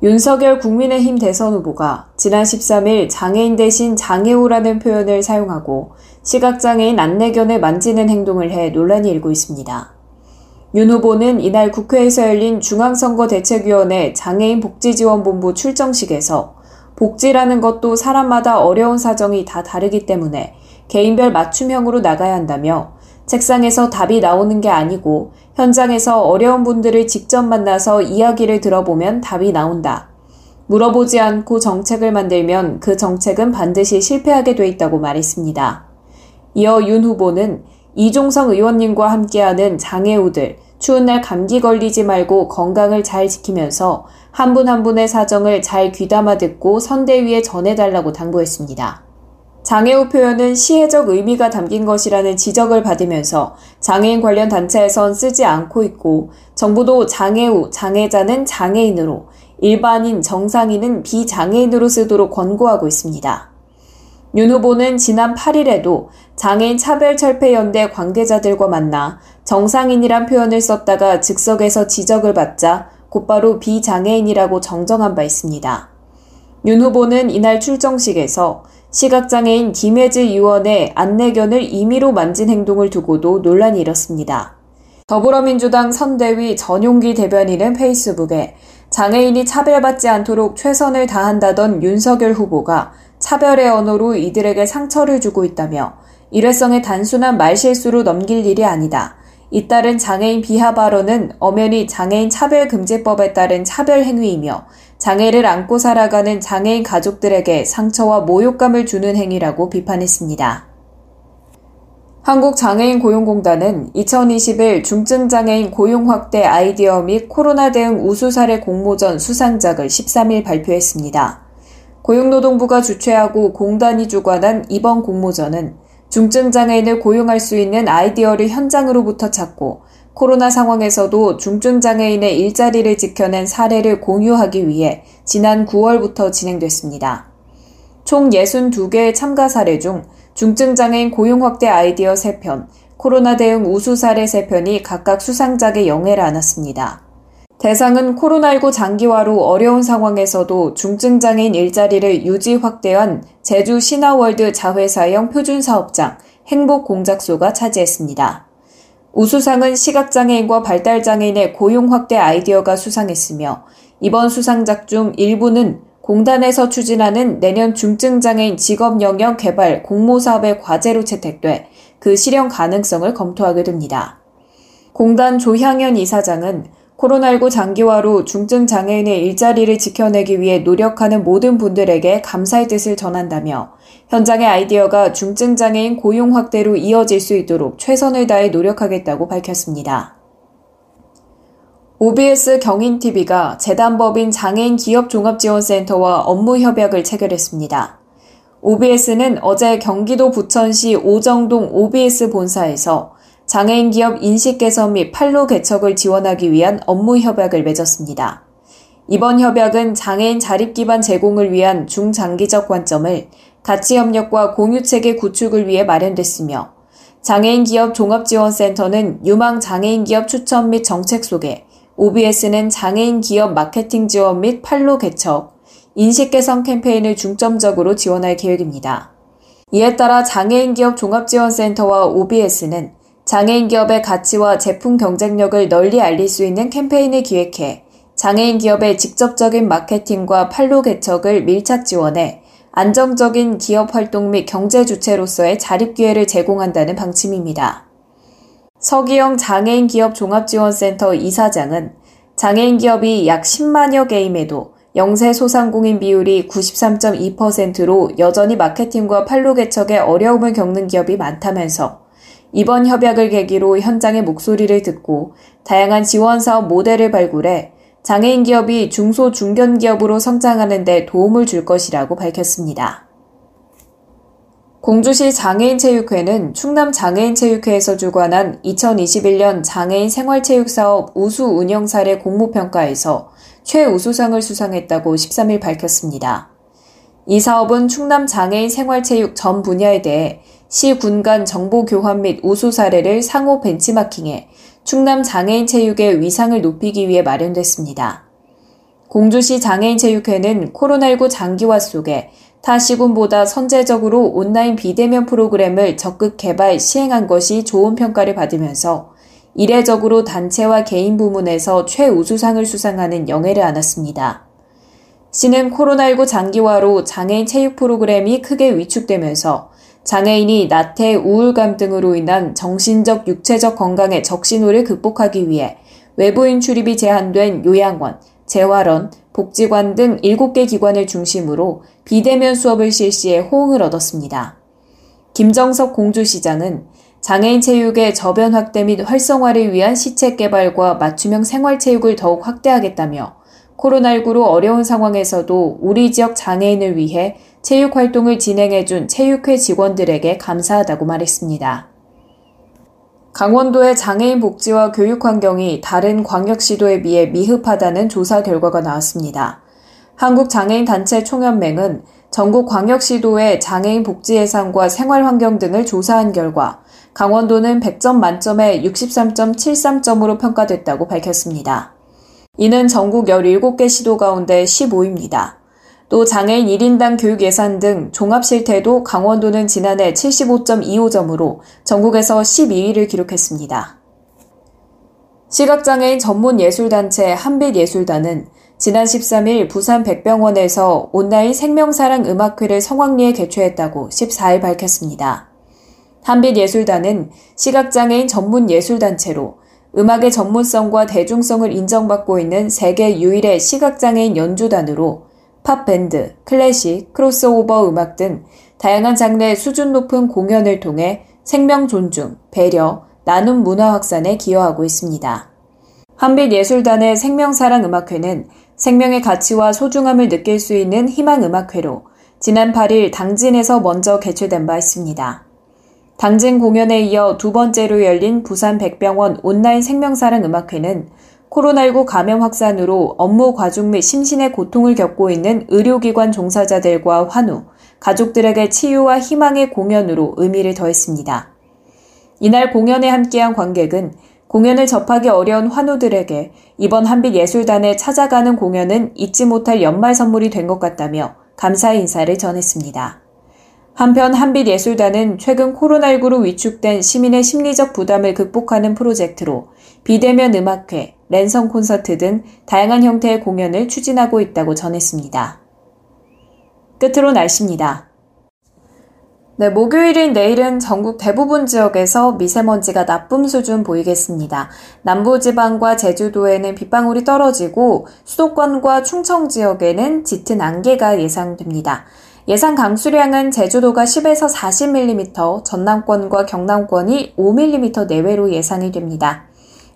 윤석열 국민의힘 대선 후보가 지난 13일 장애인 대신 장애우라는 표현을 사용하고 시각장애인 안내견을 만지는 행동을 해 논란이 일고 있습니다. 윤 후보는 이날 국회에서 열린 중앙선거대책위원회 장애인 복지지원본부 출정식에서 복지라는 것도 사람마다 어려운 사정이 다 다르기 때문에 개인별 맞춤형으로 나가야 한다며 책상에서 답이 나오는 게 아니고 현장에서 어려운 분들을 직접 만나서 이야기를 들어보면 답이 나온다. 물어보지 않고 정책을 만들면 그 정책은 반드시 실패하게 돼 있다고 말했습니다. 이어 윤 후보는 이종성 의원님과 함께하는 장애우들, 추운 날 감기 걸리지 말고 건강을 잘 지키면서 한 분한 분의 사정을 잘 귀담아 듣고 선대위에 전해달라고 당부했습니다. 장애우 표현은 시혜적 의미가 담긴 것이라는 지적을 받으면서 장애인 관련 단체에선 쓰지 않고 있고 정부도 장애우, 장애자는 장애인으로 일반인, 정상인은 비장애인으로 쓰도록 권고하고 있습니다. 윤 후보는 지난 8일에도 장애인 차별철폐연대 관계자들과 만나 정상인이란 표현을 썼다가 즉석에서 지적을 받자 곧바로 비장애인이라고 정정한 바 있습니다. 윤 후보는 이날 출정식에서 시각장애인 김혜지 의원의 안내견을 임의로 만진 행동을 두고도 논란이 일었습니다. 더불어민주당 선대위 전용기 대변인은 페이스북에 장애인이 차별받지 않도록 최선을 다한다던 윤석열 후보가 차별의 언어로 이들에게 상처를 주고 있다며 일회성의 단순한 말실수로 넘길 일이 아니다. 잇따른 장애인 비하 발언은 엄연히 장애인 차별금지법에 따른 차별 행위이며 장애를 안고 살아가는 장애인 가족들에게 상처와 모욕감을 주는 행위라고 비판했습니다. 한국장애인 고용공단은 2021 중증장애인 고용 확대 아이디어 및 코로나 대응 우수 사례 공모전 수상작을 13일 발표했습니다. 고용노동부가 주최하고 공단이 주관한 이번 공모전은 중증 장애인을 고용할 수 있는 아이디어를 현장으로부터 찾고 코로나 상황에서도 중증 장애인의 일자리를 지켜낸 사례를 공유하기 위해 지난 9월부터 진행됐습니다. 총 62개의 참가 사례 중 중증 장애인 고용 확대 아이디어 3편, 코로나 대응 우수 사례 3편이 각각 수상작에 영예를 안았습니다. 대상은 코로나19 장기화로 어려운 상황에서도 중증장애인 일자리를 유지 확대한 제주 신화월드 자회사형 표준사업장 행복공작소가 차지했습니다. 우수상은 시각장애인과 발달장애인의 고용 확대 아이디어가 수상했으며 이번 수상작 중 일부는 공단에서 추진하는 내년 중증장애인 직업 영역 개발 공모사업의 과제로 채택돼 그 실현 가능성을 검토하게 됩니다. 공단 조향현 이사장은 코로나19 장기화로 중증 장애인의 일자리를 지켜내기 위해 노력하는 모든 분들에게 감사의 뜻을 전한다며 현장의 아이디어가 중증 장애인 고용 확대로 이어질 수 있도록 최선을 다해 노력하겠다고 밝혔습니다. OBS 경인TV가 재단법인 장애인 기업종합지원센터와 업무 협약을 체결했습니다. OBS는 어제 경기도 부천시 오정동 OBS 본사에서 장애인 기업 인식 개선 및 판로 개척을 지원하기 위한 업무 협약을 맺었습니다. 이번 협약은 장애인 자립 기반 제공을 위한 중장기적 관점을 가치 협력과 공유 체계 구축을 위해 마련됐으며 장애인 기업 종합 지원 센터는 유망 장애인 기업 추천 및 정책 소개, OBS는 장애인 기업 마케팅 지원 및 판로 개척, 인식 개선 캠페인을 중점적으로 지원할 계획입니다. 이에 따라 장애인 기업 종합 지원 센터와 OBS는 장애인 기업의 가치와 제품 경쟁력을 널리 알릴 수 있는 캠페인을 기획해 장애인 기업의 직접적인 마케팅과 판로 개척을 밀착 지원해 안정적인 기업 활동 및 경제 주체로서의 자립 기회를 제공한다는 방침입니다. 서기영 장애인 기업 종합지원센터 이사장은 장애인 기업이 약 10만여 개임에도 영세 소상공인 비율이 93.2%로 여전히 마케팅과 판로 개척에 어려움을 겪는 기업이 많다면서 이번 협약을 계기로 현장의 목소리를 듣고 다양한 지원 사업 모델을 발굴해 장애인 기업이 중소 중견 기업으로 성장하는 데 도움을 줄 것이라고 밝혔습니다. 공주시 장애인체육회는 충남 장애인체육회에서 주관한 2021년 장애인 생활체육사업 우수 운영 사례 공모평가에서 최우수상을 수상했다고 13일 밝혔습니다. 이 사업은 충남 장애인 생활체육 전 분야에 대해 시군 간 정보 교환 및 우수 사례를 상호 벤치마킹해 충남 장애인 체육의 위상을 높이기 위해 마련됐습니다. 공주시 장애인 체육회는 코로나19 장기화 속에 타 시군보다 선제적으로 온라인 비대면 프로그램을 적극 개발, 시행한 것이 좋은 평가를 받으면서 이례적으로 단체와 개인 부문에서 최우수상을 수상하는 영예를 안았습니다. 시는 코로나19 장기화로 장애인 체육 프로그램이 크게 위축되면서 장애인이 나태, 우울감 등으로 인한 정신적, 육체적 건강의 적신호를 극복하기 위해 외부인 출입이 제한된 요양원, 재활원, 복지관 등 7개 기관을 중심으로 비대면 수업을 실시해 호응을 얻었습니다. 김정석 공주시장은 장애인 체육의 저변 확대 및 활성화를 위한 시책 개발과 맞춤형 생활체육을 더욱 확대하겠다며 코로나19로 어려운 상황에서도 우리 지역 장애인을 위해 체육 활동을 진행해준 체육회 직원들에게 감사하다고 말했습니다. 강원도의 장애인 복지와 교육 환경이 다른 광역시도에 비해 미흡하다는 조사 결과가 나왔습니다. 한국장애인단체 총연맹은 전국 광역시도의 장애인 복지 예산과 생활 환경 등을 조사한 결과 강원도는 100점 만점에 63.73점으로 평가됐다고 밝혔습니다. 이는 전국 17개 시도 가운데 15위입니다. 또 장애인 1인당 교육 예산 등 종합 실태도 강원도는 지난해 75.25점으로 전국에서 12위를 기록했습니다. 시각장애인 전문 예술단체 한빛예술단은 지난 13일 부산 백병원에서 온라인 생명사랑 음악회를 성황리에 개최했다고 14일 밝혔습니다. 한빛예술단은 시각장애인 전문 예술단체로 음악의 전문성과 대중성을 인정받고 있는 세계 유일의 시각장애인 연주단으로 팝밴드, 클래식, 크로스오버 음악 등 다양한 장르의 수준 높은 공연을 통해 생명 존중, 배려, 나눔 문화 확산에 기여하고 있습니다. 한빛예술단의 생명사랑 음악회는 생명의 가치와 소중함을 느낄 수 있는 희망 음악회로 지난 8일 당진에서 먼저 개최된 바 있습니다. 당진 공연에 이어 두 번째로 열린 부산 백병원 온라인 생명사랑 음악회는 코로나19 감염 확산으로 업무 과중 및 심신의 고통을 겪고 있는 의료기관 종사자들과 환우, 가족들에게 치유와 희망의 공연으로 의미를 더했습니다. 이날 공연에 함께한 관객은 공연을 접하기 어려운 환우들에게 이번 한빛 예술단에 찾아가는 공연은 잊지 못할 연말 선물이 된 것 같다며 감사의 인사를 전했습니다. 한편 한빛예술단은 최근 코로나19로 위축된 시민의 심리적 부담을 극복하는 프로젝트로 비대면 음악회, 랜선 콘서트 등 다양한 형태의 공연을 추진하고 있다고 전했습니다. 끝으로 날씨입니다. 네, 목요일인 내일은 전국 대부분 지역에서 미세먼지가 나쁨 수준 보이겠습니다. 남부지방과 제주도에는 빗방울이 떨어지고 수도권과 충청 지역에는 짙은 안개가 예상됩니다. 예상 강수량은 제주도가 10에서 40mm, 전남권과 경남권이 5mm 내외로 예상이 됩니다.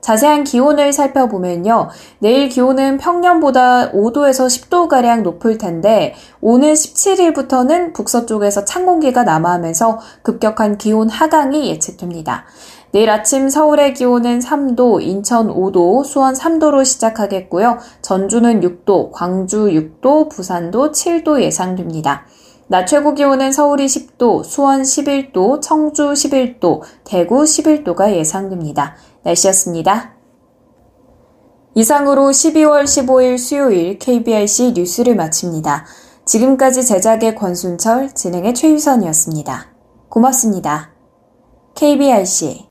자세한 기온을 살펴보면요. 내일 기온은 평년보다 5도에서 10도가량 높을 텐데, 오늘 17일부터는 북서쪽에서 찬 공기가 남하하면서 급격한 기온 하강이 예측됩니다. 내일 아침 서울의 기온은 3도, 인천 5도, 수원 3도로 시작하겠고요. 전주는 6도, 광주 6도, 부산도 7도 예상됩니다. 낮 최고 기온은 서울이 10도, 수원 11도, 청주 11도, 대구 11도가 예상됩니다. 날씨였습니다. 이상으로 12월 15일 수요일 KBRC 뉴스를 마칩니다. 지금까지 제작의 권순철, 진행의 최유선이었습니다. 고맙습니다. KBRC